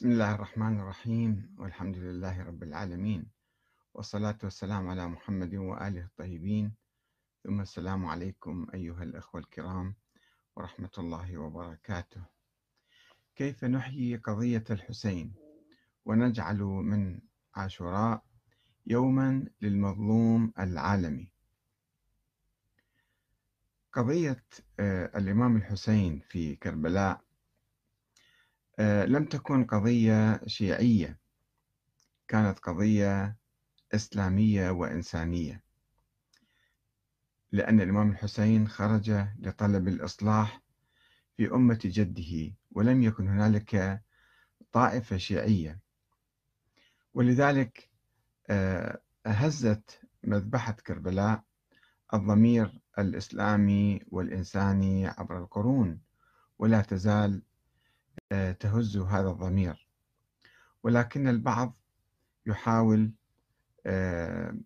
بسم الله الرحمن الرحيم والحمد لله رب العالمين والصلاة والسلام على محمد وآله الطيبين. ثم السلام عليكم أيها الأخوة الكرام ورحمة الله وبركاته. كيف نحيي قضية الحسين؟ ونجعل من عاشوراء يوما للمظلوم العالمي. قضية آه، الإمام الحسين في كربلاء لم تكن قضية شيعية كانت قضية إسلامية وإنسانية لأن الإمام الحسين خرج لطلب الإصلاح في أمة جده ولم يكن هنالك طائفة شيعية. ولذلك آه، هزت مذبحة كربلاء الضمير الإسلامي والإنساني عبر القرون ولا تزال آه، تهز هذا الضمير. ولكن البعض يحاول آه،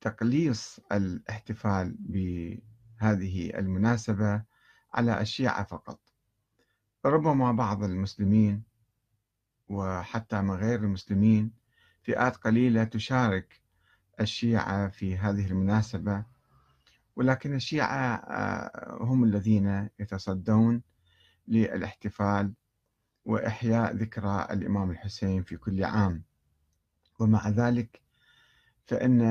تقليص الاحتفال بهذه المناسبة على الشيعة فقط. ربما بعض المسلمين وحتى من غير المسلمين فئات قليلة تشارك الشيعة في هذه المناسبة ولكن الشيعة آه، هم الذين يتصدون للاحتفال وإحياء ذكرى الإمام الحسين في كل عام. ومع ذلك فإن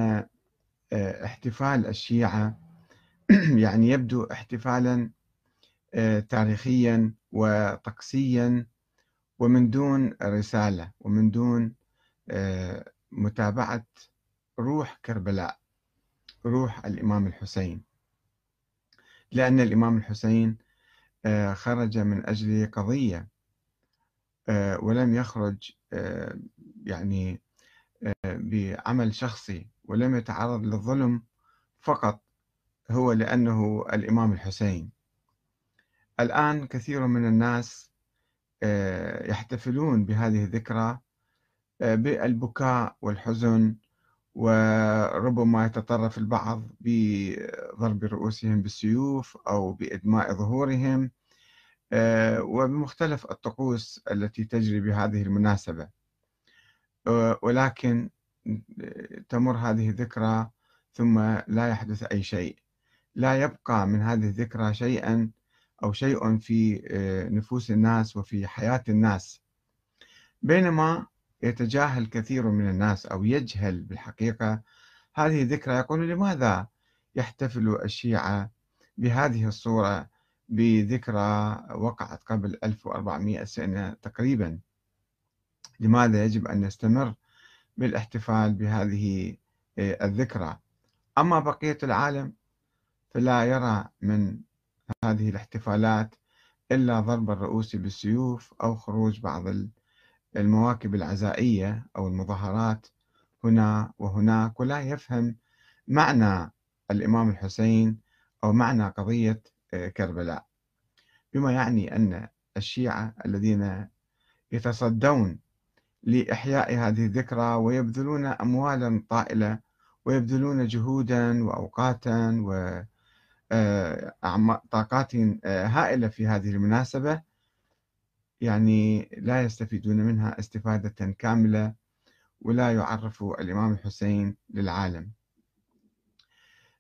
آه، احتفال الشيعة يعني يبدو احتفالا آه، تاريخيا وطقسيا ومن دون رسالة ومن دون آه، متابعة روح كربلاء روح الإمام الحسين. لأن الإمام الحسين خرج من أجل قضية آه، ولم يخرج آه، يعني بعمل شخصي ولم يتعرض للظلم فقط هو لأنه الإمام الحسين. الآن كثير من الناس يحتفلون بهذه الذكرى بالبكاء والحزن وربما يتطرف البعض بضرب رؤوسهم بالسيوف أو بإدماء ظهورهم آه، وبمختلف الطقوس التي تجري بهذه المناسبة. آه، ولكن تمر هذه الذكرى ثم لا يحدث أي شيء. لا يبقى من هذه الذكرى شيئا أو شيء في آه، نفوس الناس وفي حياة الناس. بينما يتجاهل كثير من الناس أو يجهل بالحقيقة هذه الذكرى. يقول لماذا يحتفل الشيعة بهذه الصورة بذكرى وقعت قبل 1400 سنة تقريبا؟ لماذا يجب أن نستمر بالاحتفال بهذه آه، الذكرى؟ أما بقية العالم فلا يرى من هذه الاحتفالات إلا ضرب الرؤوس بالسيوف أو خروج بعض المواكب العزائية أو المظاهرات هنا وهناك ولا يفهم معنى الإمام الحسين أو معنى قضية آه، كربلاء. بما يعني أن الشيعة الذين يتصدون لإحياء هذه الذكرى ويبذلون أموالا طائلة ويبذلون جهودا وأوقاتا وطاقات آه، آه، هائلة في هذه المناسبة يعني لا يستفيدون منها استفادة كاملة ولا يعرف الإمام الحسين للعالم.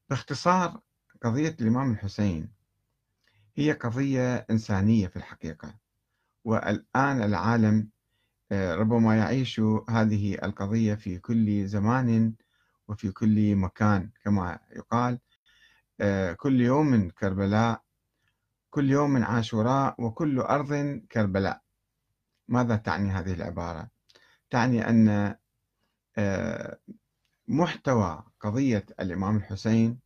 باختصار قضية الإمام الحسين هي قضية إنسانية في الحقيقة والآن العالم آه، ربما يعيش هذه القضية في كل زمان وفي كل مكان. كما يقال آه، كل يوم كربلاء كل يوم عاشوراء وكل أرض كربلاء ماذا تعني هذه العبارة؟ تعني أن آه، محتوى قضية الإمام الحسين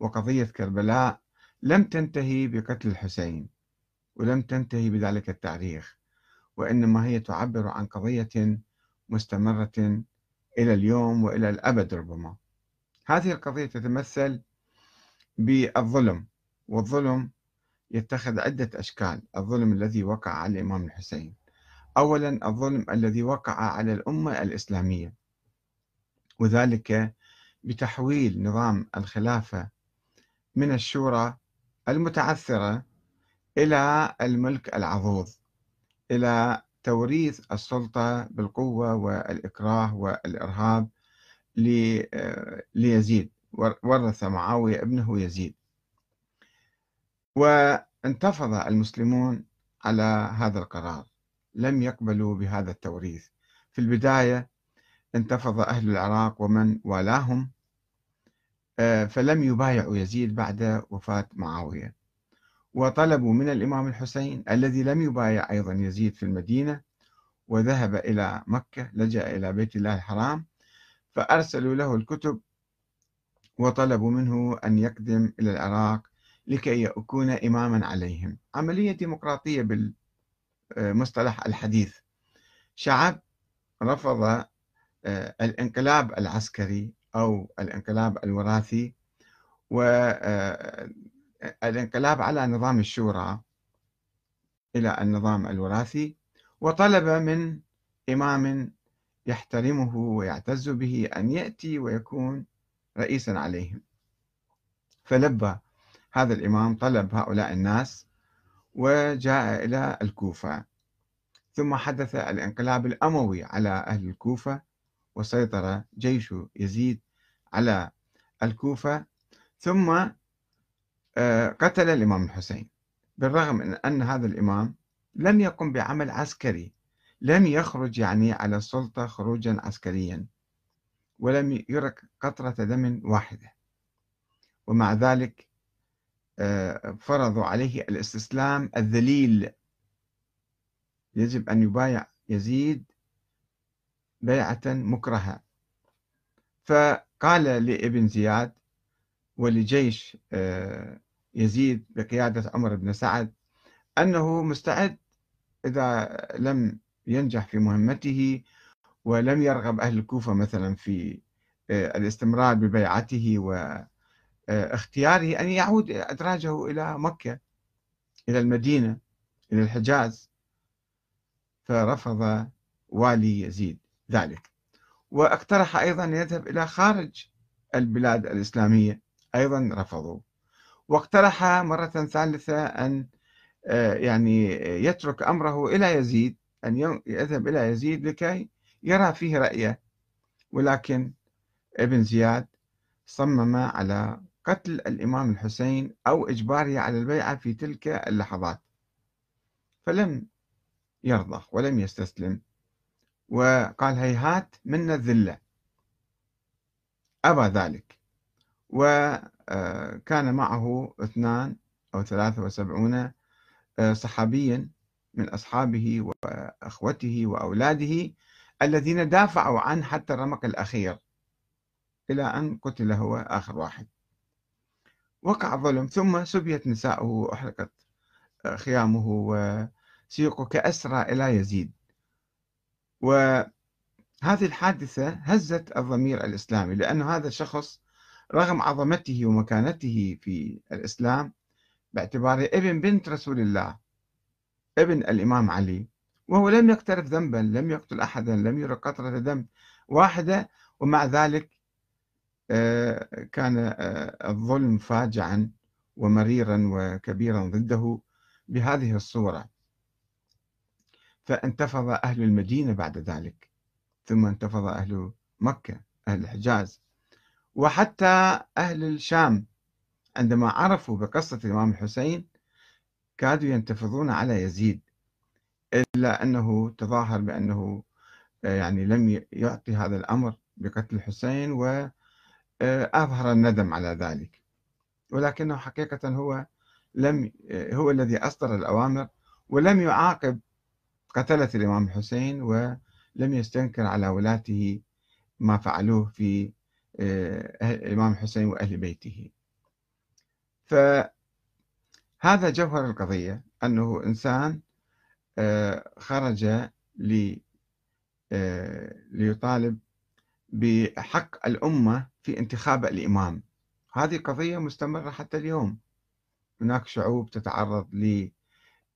وقضية كربلاء لم تنتهي بقتل الحسين ولم تنتهي بذلك التاريخ وإنما هي تعبر عن قضية مستمرة إلى اليوم وإلى الأبد ربما هذه القضية تتمثل بالظلم والظلم يتخذ عدة أشكال الظلم الذي وقع على الإمام الحسين. أولا الظلم الذي وقع على الأمة الإسلامية. وذلك بتحويل نظام الخلافة من الشورى المتعثرة إلى الملك العضوض إلى توريث السلطة بالقوة والإكراه والإرهاب ليزيد ورث معاوية ابنه يزيد. وانتفض المسلمون على هذا القرار. لم يقبلوا بهذا التوريث. في البداية انتفض أهل العراق ومن والاهم آه، فلم يبايعوا يزيد بعد وفاة معاوية. وطلبوا من الإمام الحسين الذي لم يبايع أيضا يزيد في المدينة وذهب إلى مكة لجأ إلى بيت الله الحرام فأرسلوا له الكتب وطلبوا منه أن يقدم إلى العراق لكي يكون إماما عليهم. عملية ديمقراطية بالمصطلح الحديث. شعب رفض آه، الانقلاب العسكري أو الانقلاب الوراثي والانقلاب آه، على نظام الشورى إلى النظام الوراثي وطلب من إمام يحترمه ويعتز به أن يأتي ويكون رئيسا عليهم. فلبى هذا الإمام طلب هؤلاء الناس وجاء إلى الكوفة. ثم حدث الانقلاب الأموي على أهل الكوفة وسيطر جيش يزيد على الكوفة. ثم آه، قتل الإمام الحسين. بالرغم من أن هذا الإمام لم يقم بعمل عسكري لم يخرج يعني على السلطة خروجا عسكريا ولم يرك قطرة دم واحدة. ومع ذلك فرضوا عليه الاستسلام الذليل. يجب أن يبايع يزيد بيعة مكرهة. فقال لابن زياد ولجيش آه، يزيد بقيادة عمر بن سعد أنه مستعد إذا لم ينجح في مهمته ولم يرغب أهل الكوفة مثلا في آه، الاستمرار ببيعته واختياره أن يعود أدراجه إلى مكة إلى المدينة إلى الحجاز. فرفض والي يزيد ذلك. واقترح أيضا أن يذهب إلى خارج البلاد الإسلامية. أيضا رفضوا واقترح مرة ثالثة أن آه، يعني يترك أمره إلى يزيد أن يذهب إلى يزيد لكي يرى فيه رأيه. ولكن ابن زياد صمم على قتل الإمام الحسين أو إجباره على البيعة في تلك اللحظات. فلم يرضى ولم يستسلم وقال هيهات منا الذلة. أبى ذلك. وكان معه اثنان أو ثلاثة وسبعون آه، صحابيا من أصحابه وأخوته وأولاده الذين دافعوا عنه حتى الرمق الأخير إلى أن قتل هو آخر واحد. وقع الظلم ثم سبيت نساؤه وأحرقت خيامه وسيقه كأسرى إلى يزيد. وهذه الحادثة هزت الضمير الإسلامي لأن هذا الشخص رغم عظمته ومكانته في الإسلام باعتباره ابن بنت رسول الله ابن الإمام علي وهو لم يقترف ذنبا لم يقتل أحدا لم يرى قطرة دم واحدة ومع ذلك كان آه، الظلم فاجعا ومريرا وكبيرا ضده بهذه الصورة. فانتفض أهل المدينة بعد ذلك ثم انتفض أهل مكة أهل الحجاز وحتى أهل الشام. عندما عرفوا بقصة الإمام الحسين كادوا ينتفضون على يزيد إلا أنه تظاهر بأنه آه، يعني لم يعطي هذا الأمر بقتل الحسين وأظهر الندم على ذلك. ولكنه حقيقة هو لم آه، هو الذي أصدر الأوامر ولم يعاقب قتلة الإمام الحسين ولم يستنكر على ولاته ما فعلوه في آه، الإمام الحسين وأهل بيته. فهذا جوهر القضية أنه إنسان آه، خرج آه، ليطالب بحق الأمة في انتخاب الإمام. هذه قضية مستمرة حتى اليوم. هناك شعوب تتعرض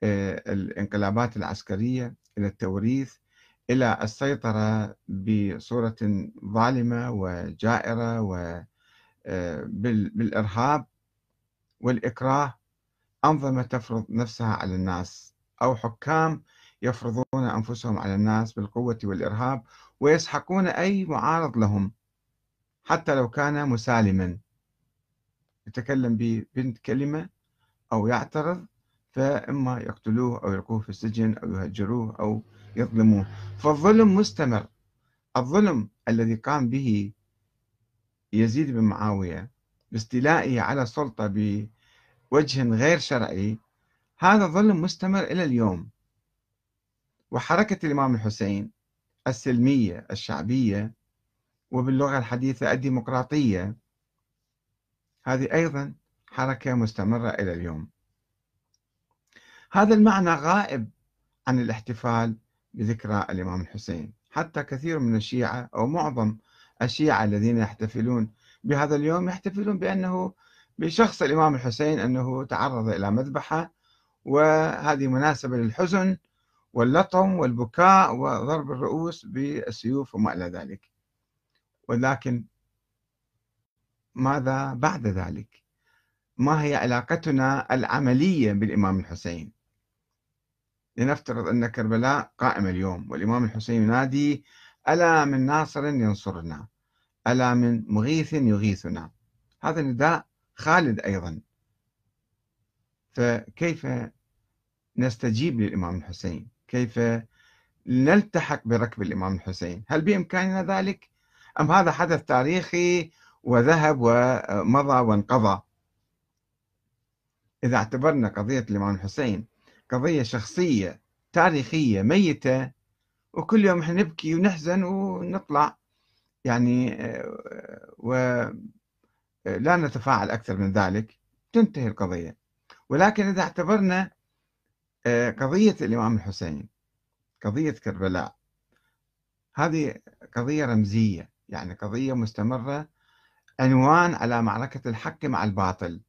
للانقلابات العسكرية إلى التوريث إلى السيطرة بصورة ظالمة وجائرة آه، والإكراه. أنظمة تفرض نفسها على الناس أو حكام يفرضون أنفسهم على الناس بالقوة والإرهاب ويسحقون أي معارض لهم. حتى لو كان مسالما. يتكلم ببنت كلمة أو يعترض فإما يقتلوه أو يلقوه في السجن أو يهجروه أو يظلموه. فالظلم مستمر. الظلم الذي قام به يزيد بن معاوية باستيلائه على السلطة بوجه غير شرعي هذا ظلم مستمر إلى اليوم. وحركة الإمام الحسين السلمية الشعبية وباللغة الحديثة الديمقراطية. هذه أيضا حركة مستمرة إلى اليوم. هذا المعنى غائب عن الاحتفال بذكرى الإمام الحسين. حتى كثير من الشيعة أو معظم الشيعة الذين يحتفلون بهذا اليوم يحتفلون بأنه بشخص الإمام الحسين أنه تعرض إلى مذبحة. وهذه مناسبة للحزن واللطم والبكاء وضرب الرؤوس بالسيوف وما إلى ذلك. ولكن ماذا بعد ذلك؟ ما هي علاقتنا العملية بالإمام الحسين؟ لنفترض أن كربلاء قائمة اليوم والإمام الحسين ينادي ألا من ناصر ينصرنا؟ ألا من مغيث يغيثنا؟ هذا نداء خالد أيضا. فكيف نستجيب للإمام الحسين؟ كيف نلتحق بركب الإمام الحسين؟ هل بإمكاننا ذلك؟ أم هذا حدث تاريخي وذهب ومضى وانقضى؟ إذا اعتبرنا قضية الإمام الحسين قضية شخصية تاريخية ميتة وكل يوم إحنا نبكي ونحزن ونطلع يعني ولا نتفاعل أكثر من ذلك تنتهي القضية. ولكن إذا اعتبرنا قضية الإمام الحسين قضية كربلاء هذه قضية رمزية. يعني قضية مستمرة. عنوان على معركة الحق مع الباطل.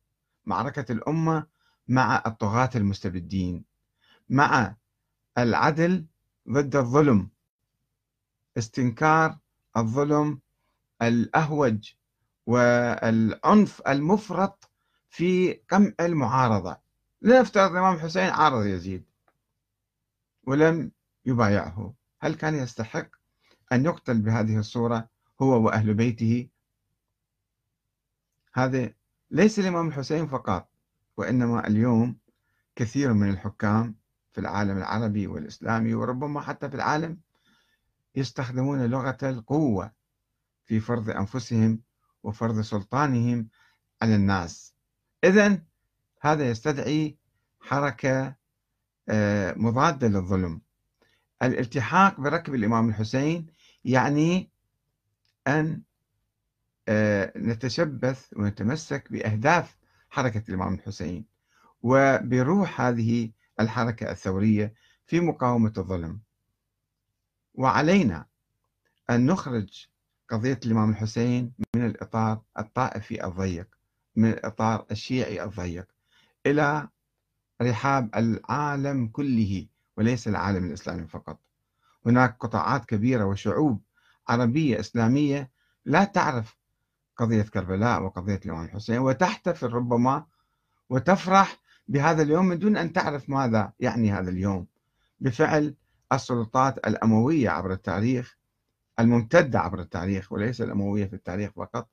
معركة الأمة مع الطغاة المستبدين. مع العدل ضد الظلم. استنكار الظلم الأهوج والعنف المفرط في قمع المعارضة. لنفترض الإمام الحسين عارض يزيد ولم يبايعه. هل كان يستحق أن يقتل بهذه الصورة؟ هو وأهل بيته. هذا ليس الإمام الحسين فقط وإنما اليوم كثير من الحكام في العالم العربي والإسلامي وربما حتى في العالم يستخدمون لغة القوة في فرض أنفسهم وفرض سلطانهم على الناس. إذا هذا يستدعي حركة آه، مضادة للظلم. الالتحاق بركب الإمام الحسين يعني أن آه، نتشبث ونتمسك بأهداف حركة الإمام الحسين وبروح هذه الحركة الثورية في مقاومة الظلم. وعلينا أن نخرج قضية الإمام الحسين من الإطار الطائفي الضيق من الإطار الشيعي الضيق إلى رحاب العالم كله وليس العالم الإسلامي فقط. هناك قطاعات كبيرة وشعوب عربية إسلامية لا تعرف قضية كربلاء وقضية الإمام الحسين وتحتفل ربما وتفرح بهذا اليوم من دون أن تعرف ماذا يعني هذا اليوم. بفعل السلطات الأموية عبر التاريخ الممتدة عبر التاريخ وليس الأموية في التاريخ فقط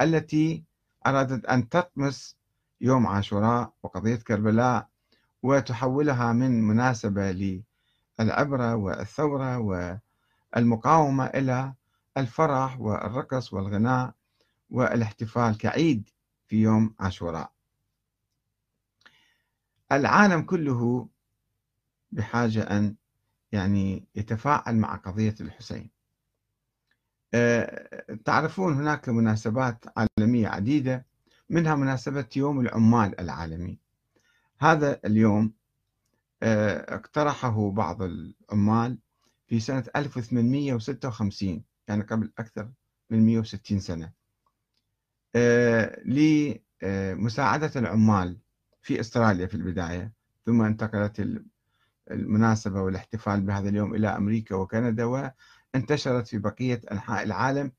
التي أرادت أن تطمس يوم عاشوراء وقضية كربلاء وتحولها من مناسبة للعبرة والثورة والمقاومة إلى الفرح والرقص والغناء والاحتفال كعيد في يوم عاشوراء. العالم كله بحاجة أن يعني يتفاعل مع قضية الحسين. آه، تعرفون هناك مناسبات عالمية عديدة منها مناسبة يوم العمال العالمي. هذا اليوم آه، اقترحه بعض العمال في سنة 1856 يعني قبل أكثر من 160 سنة. آه، لمساعدة العمال في إستراليا في البداية ثم انتقلت المناسبة والاحتفال بهذا اليوم إلى أمريكا وكندا وانتشرت في بقية أنحاء العالم.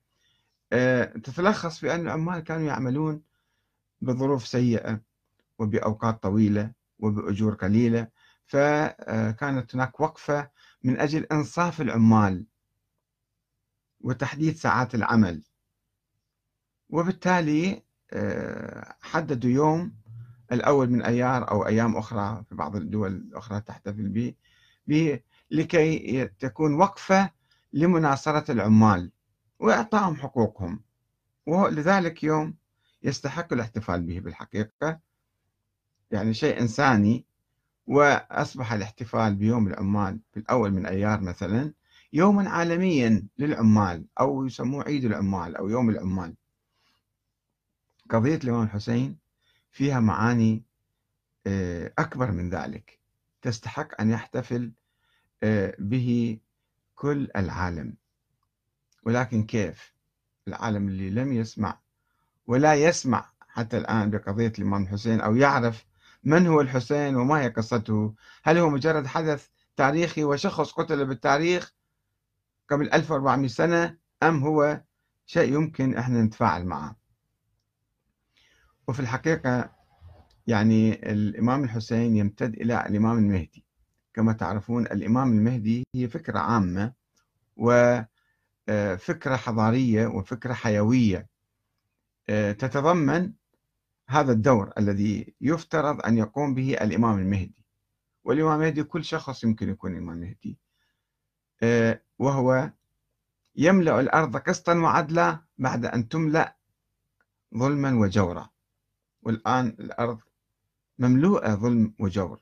آه، تتلخص في أن العمال كانوا يعملون بظروف سيئة وبأوقات طويلة وبأجور قليلة فكانت هناك وقفة من أجل إنصاف العمال وتحديد ساعات العمل. وبالتالي آه، حددوا يوم الأول من أيار أو أيام أخرى في بعض الدول الأخرى تحتفل به لكي تكون وقفة لمناصرة العمال وإعطائهم حقوقهم. ولذلك يوم يستحق الاحتفال به بالحقيقة. يعني شيء إنساني وأصبح الاحتفال بيوم العمال في الأول من أيار مثلا يوما عالميا للعمال أو يسموه عيد العمال أو يوم العمال. قضية الإمام الحسين فيها معاني آه، أكبر من ذلك. تستحق أن يحتفل آه، به كل العالم. ولكن كيف؟ العالم اللي لم يسمع ولا يسمع حتى الآن بقضية الإمام الحسين أو يعرف من هو الحسين وما هي قصته؟ هل هو مجرد حدث تاريخي وشخص قتل بالتاريخ قبل 1400 سنة أم هو شيء يمكن إحنا نتفاعل معه؟ وفي الحقيقة يعني الإمام الحسين يمتد إلى الإمام المهدي. كما تعرفون الإمام المهدي هي فكرة عامة وفكرة آه، حضارية وفكرة حيوية آه، تتضمن هذا الدور الذي يفترض أن يقوم به الإمام المهدي. والإمام المهدي كل شخص يمكن يكون إمام مهدي. آه، وهو يملأ الأرض قسطا وعدلا بعد أن تملأ ظلما وجورا. والآن الأرض مملوءة ظلم وجور.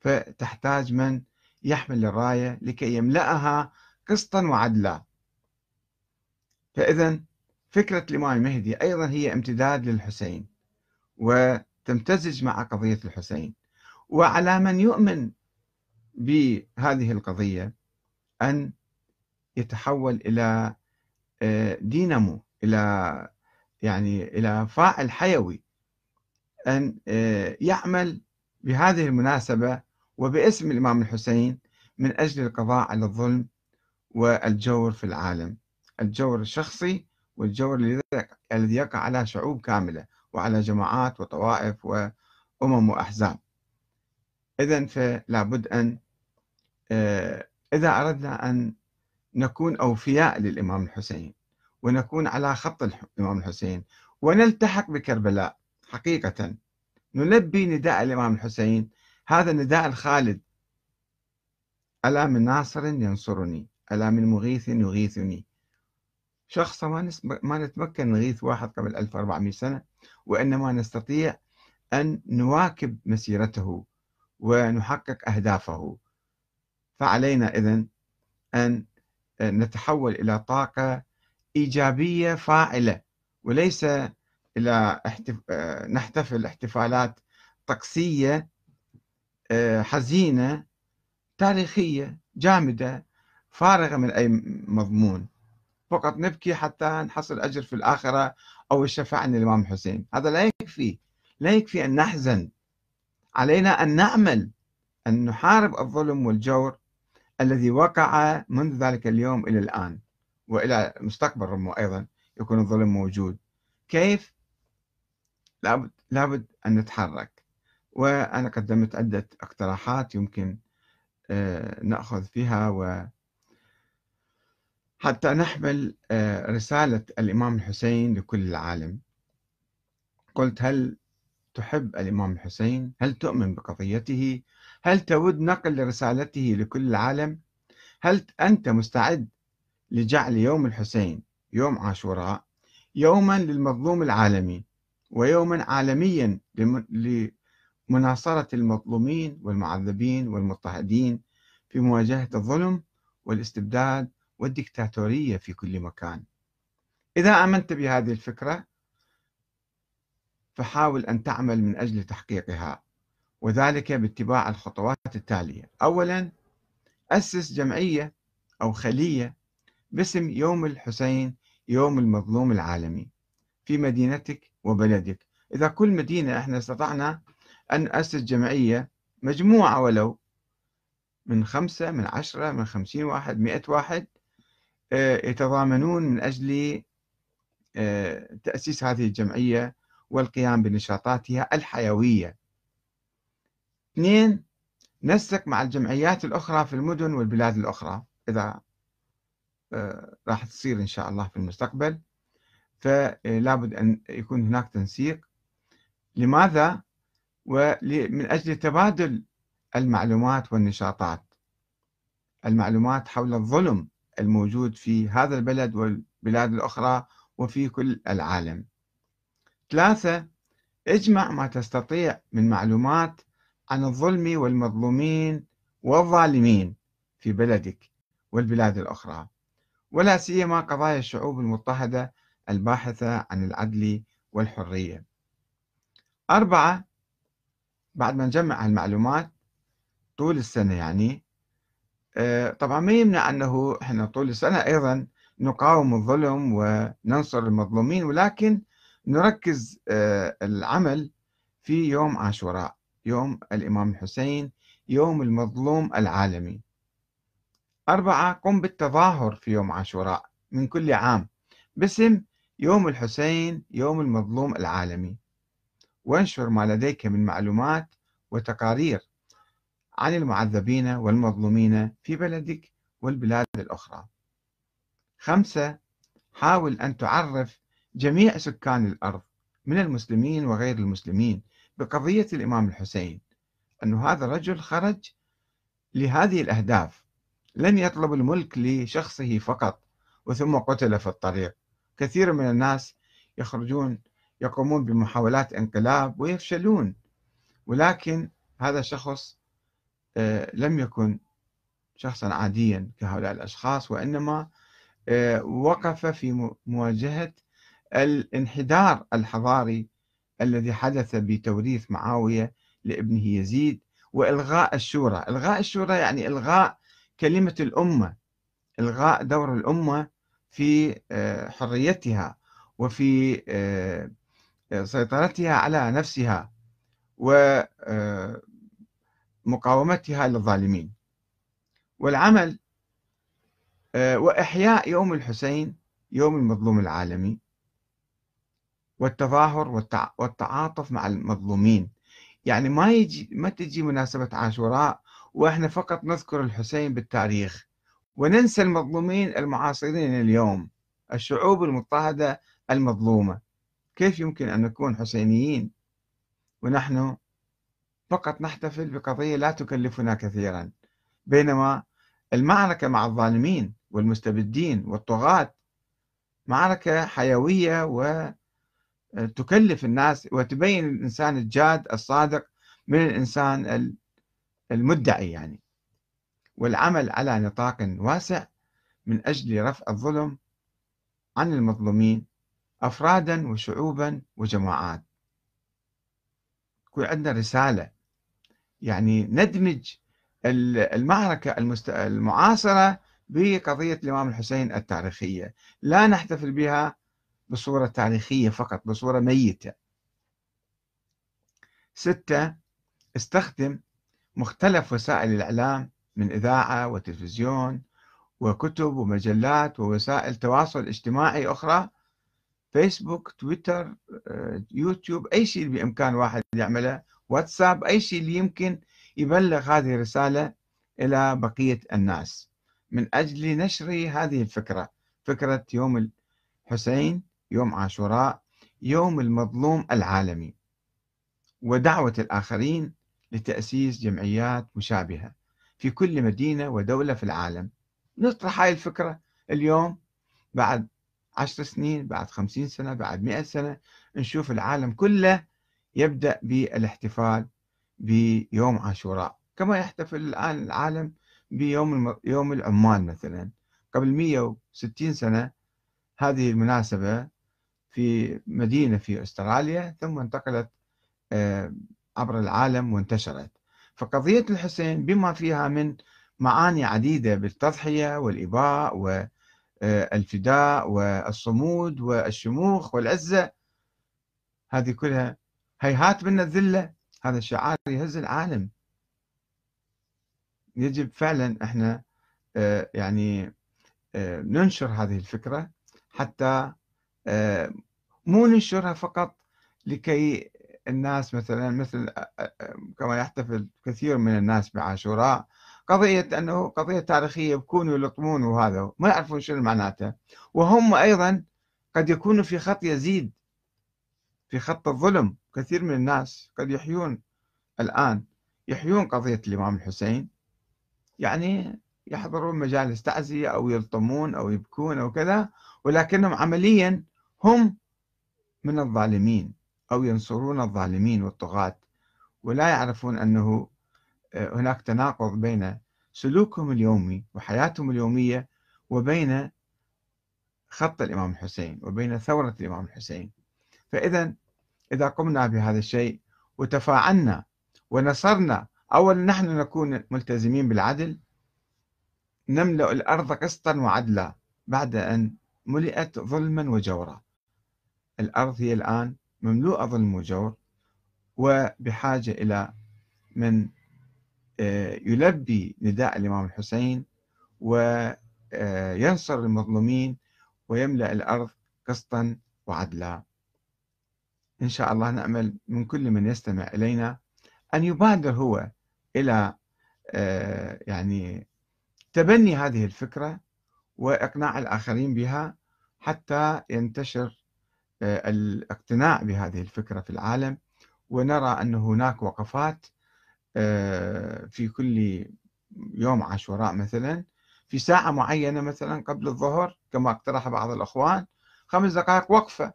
فتحتاج من يحمل الراية لكي يملأها قسطا وعدلا. فإذا فكرة الإمام المهدي أيضا هي امتداد للحسين وتمتزج مع قضية الحسين. وعلى من يؤمن بهذه القضية أن يتحول إلى آه، دينامو إلى يعني إلى فاعل حيوي أن آه، يعمل بهذه المناسبة وباسم الإمام الحسين من أجل القضاء على الظلم والجور في العالم. الجور الشخصي والجور الذي يقع على شعوب كاملة وعلى جماعات وطوائف وأمم وأحزاب. إذا فلا بد أن آه، إذا أردنا أن نكون أوفياء للإمام الحسين ونكون على خط الإمام الحسين ونلتحق بكربلاء حقيقة. نلبي نداء الإمام الحسين. هذا النداء الخالد. ألا من ناصر ينصرني ألا من مغيث يغيثني. شخص ما, ما نتمكن نغيث واحد قبل 1400 سنة وإنما نستطيع أن نواكب مسيرته ونحقق أهدافه. فعلينا إذن أن نتحول إلى طاقة إيجابية فاعلة وليس إلى احتف... نحتفل احتفالات طقسية آه، حزينة تاريخية جامدة فارغة من أي مضمون. فقط نبكي حتى نحصل أجر في الآخرة أو الشفاعة عن الإمام الحسين هذا لا يكفي لا يكفي أن نحزن. علينا أن نعمل أن نحارب الظلم والجور الذي وقع منذ ذلك اليوم إلى الآن وإلى المستقبل ربما أيضا يكون الظلم موجود. كيف؟ لابد, لابد أن نتحرك. وأنا قدمت عدة اقتراحات يمكن آه، نأخذ فيها و حتى نحمل آه، رسالة الإمام الحسين لكل العالم قلت هل تحب الإمام الحسين؟ هل تؤمن بقضيته؟ هل تود نقل رسالته لكل العالم؟ هل أنت مستعد لجعل يوم الحسين يوم عاشوراء يوما للمظلوم العالمي ويوما عالميا لمناصرة المظلومين والمعذبين والمضطهدين في مواجهة الظلم والاستبداد والدكتاتورية في كل مكان. إذا آمنت بهذه الفكرة فحاول أن تعمل من أجل تحقيقها وذلك باتباع الخطوات التالية. أولا أسس جمعية أو خلية باسم يوم الحسين يوم المظلوم العالمي في مدينتك وبلدك. إذا كل مدينة إحنا استطعنا أن نأسس جمعية مجموعة ولو من خمسة من عشرة من خمسين واحد مئة واحد يتضامنون من أجل آه، تأسيس هذه الجمعية والقيام بنشاطاتها الحيوية. اثنين نسق مع الجمعيات الأخرى في المدن والبلاد الأخرى إذا آه، راح تصير إن شاء الله في المستقبل. فلا بد أن يكون هناك تنسيق. لماذا؟ ومن أجل تبادل المعلومات والنشاطات. المعلومات حول الظلم الموجود في هذا البلد والبلاد الأخرى وفي كل العالم. ثلاثة اجمع ما تستطيع من معلومات عن الظلم والمظلومين والظالمين في بلدك والبلاد الأخرى ولا سيما قضايا الشعوب المضطهدة الباحثة عن العدل والحرية. أربعة بعد ما نجمع المعلومات طول السنة يعني طبعا ما يمنع أنه إحنا طول السنة أيضا نقاوم الظلم وننصر المظلومين ولكن نركز آه، العمل في يوم عاشوراء يوم الإمام الحسين يوم المظلوم العالمي. أربعة قم بالتظاهر في يوم عاشوراء من كل عام باسم يوم الحسين يوم المظلوم العالمي. وانشر ما لديك من معلومات وتقارير عن المعذبين والمظلومين في بلدك والبلاد الأخرى. خمسة حاول أن تعرف جميع سكان الأرض من المسلمين وغير المسلمين بقضية الإمام الحسين. أن هذا الرجل خرج لهذه الأهداف. لم يطلب الملك لشخصه فقط وثم قتل في الطريق. كثير من الناس يخرجون يقومون بمحاولات انقلاب ويفشلون. ولكن هذا آه، لم يكن شخصا عاديا كهؤلاء الأشخاص وإنما آه، وقف في مواجهة الانحدار الحضاري الذي حدث بتوريث معاوية لابنه يزيد وإلغاء الشورى. إلغاء الشورى يعني إلغاء كلمة الأمة إلغاء دور الأمة في آه، حريتها وفي آه، سيطرتها على نفسها. ومقاومتها للظالمين والعمل وإحياء يوم الحسين يوم المظلوم العالمي. والتظاهر والتعاطف مع المظلومين. يعني ما يجي ما تجي مناسبة عاشوراء وإحنا فقط نذكر الحسين بالتاريخ. وننسى المظلومين المعاصرين اليوم الشعوب المضطهدة المظلومة. كيف يمكن أن نكون حسينيين؟ ونحن فقط نحتفل بقضية لا تكلفنا كثيرا. بينما المعركة مع الظالمين والمستبدين والطغاة معركة حيوية و تكلف الناس وتبين الإنسان الجاد الصادق من الإنسان المدعي يعني. والعمل على نطاق واسع من أجل رفع الظلم عن المظلومين أفرادا وشعوبا وجماعات. يكون عندنا رسالة يعني ندمج المعركة المعاصرة بقضية الإمام الحسين التاريخية. لا نحتفل بها بصورة تاريخية فقط بصورة ميتة. ستة استخدم مختلف وسائل الإعلام من إذاعة وتلفزيون وكتب ومجلات ووسائل تواصل اجتماعي أخرى فيسبوك تويتر آه، يوتيوب أي شيء بإمكان واحد يعمله. واتساب أي شيء اللي يمكن يبلغ هذه الرسالة إلى بقية الناس. من أجل نشر هذه الفكرة فكرة يوم الحسين يوم عاشوراء يوم المظلوم العالمي ودعوة الآخرين لتأسيس جمعيات مشابهة في كل مدينة ودولة في العالم. نطرح هاي الفكرة اليوم بعد عشر سنين بعد خمسين سنة بعد مئة سنة نشوف العالم كله يبدأ بالاحتفال بيوم عاشوراء كما يحتفل الآن العالم بيوم يوم العمال مثلا. قبل 160 سنة هذه المناسبة في مدينة في أستراليا ثم انتقلت آه، عبر العالم وانتشرت. فقضية الحسين بما فيها من معاني عديدة بالتضحية والإباء والفداء والصمود والشموخ والعزة هذه كلها هيهات من الذلة هذا الشعار يهز العالم. يجب فعلا إحنا آه، يعني آه، ننشر هذه الفكرة حتى مو ننشرها فقط لكي الناس مثلا مثل كما يحتفل كثير من الناس بعاشوراء. قضية أنه قضية تاريخية يبكون ويلطمون وهذا ما يعرفون شنو معناته وهم أيضا قد يكونوا في خط يزيد. في خط الظلم كثير من الناس قد يحيون الآن. يحيون قضية الإمام الحسين. يعني يحضرون مجالس تعزية أو يلطمون أو يبكون أو كذا ولكنهم عمليا هم من الظالمين أو ينصرون الظالمين والطغاة. ولا يعرفون أنه آه، هناك تناقض بين سلوكهم اليومي وحياتهم اليومية وبين خط الإمام الحسين وبين ثورة الإمام الحسين. فإذا إذا قمنا بهذا الشيء وتفاعلنا ونصرنا أولا نحن نكون ملتزمين بالعدل نملأ الأرض قسطا وعدلا بعد أن ملئت ظلما وجورا. الأرض هي الآن مملوءة ظلم وجور وبحاجة إلى من آه، يلبي نداء الإمام الحسين وينصر المظلومين ويملأ الأرض قسطا وعدلا. إن شاء الله نأمل من كل من يستمع إلينا أن يبادر هو إلى آه، يعني تبني هذه الفكرة وإقناع الآخرين بها حتى ينتشر آه، الاقتناع بهذه الفكرة في العالم ونرى أن هناك وقفات آه، في كل يوم عاشوراء مثلا في ساعة معينة مثلا قبل الظهر كما اقترح بعض الأخوان خمس دقائق وقفة.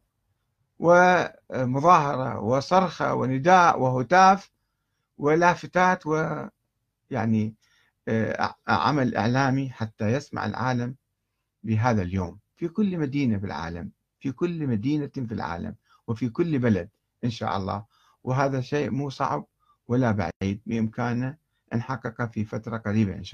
ومظاهرة وصرخة ونداء وهتاف ولافتات ويعني آه، عمل إعلامي حتى يسمع العالم بهذا اليوم. في كل مدينة في العالم في كل مدينة في العالم وفي كل بلد إن شاء الله. وهذا شيء مو صعب ولا بعيد بإمكاننا أن نحققه في فترة قريبة إن شاء الله.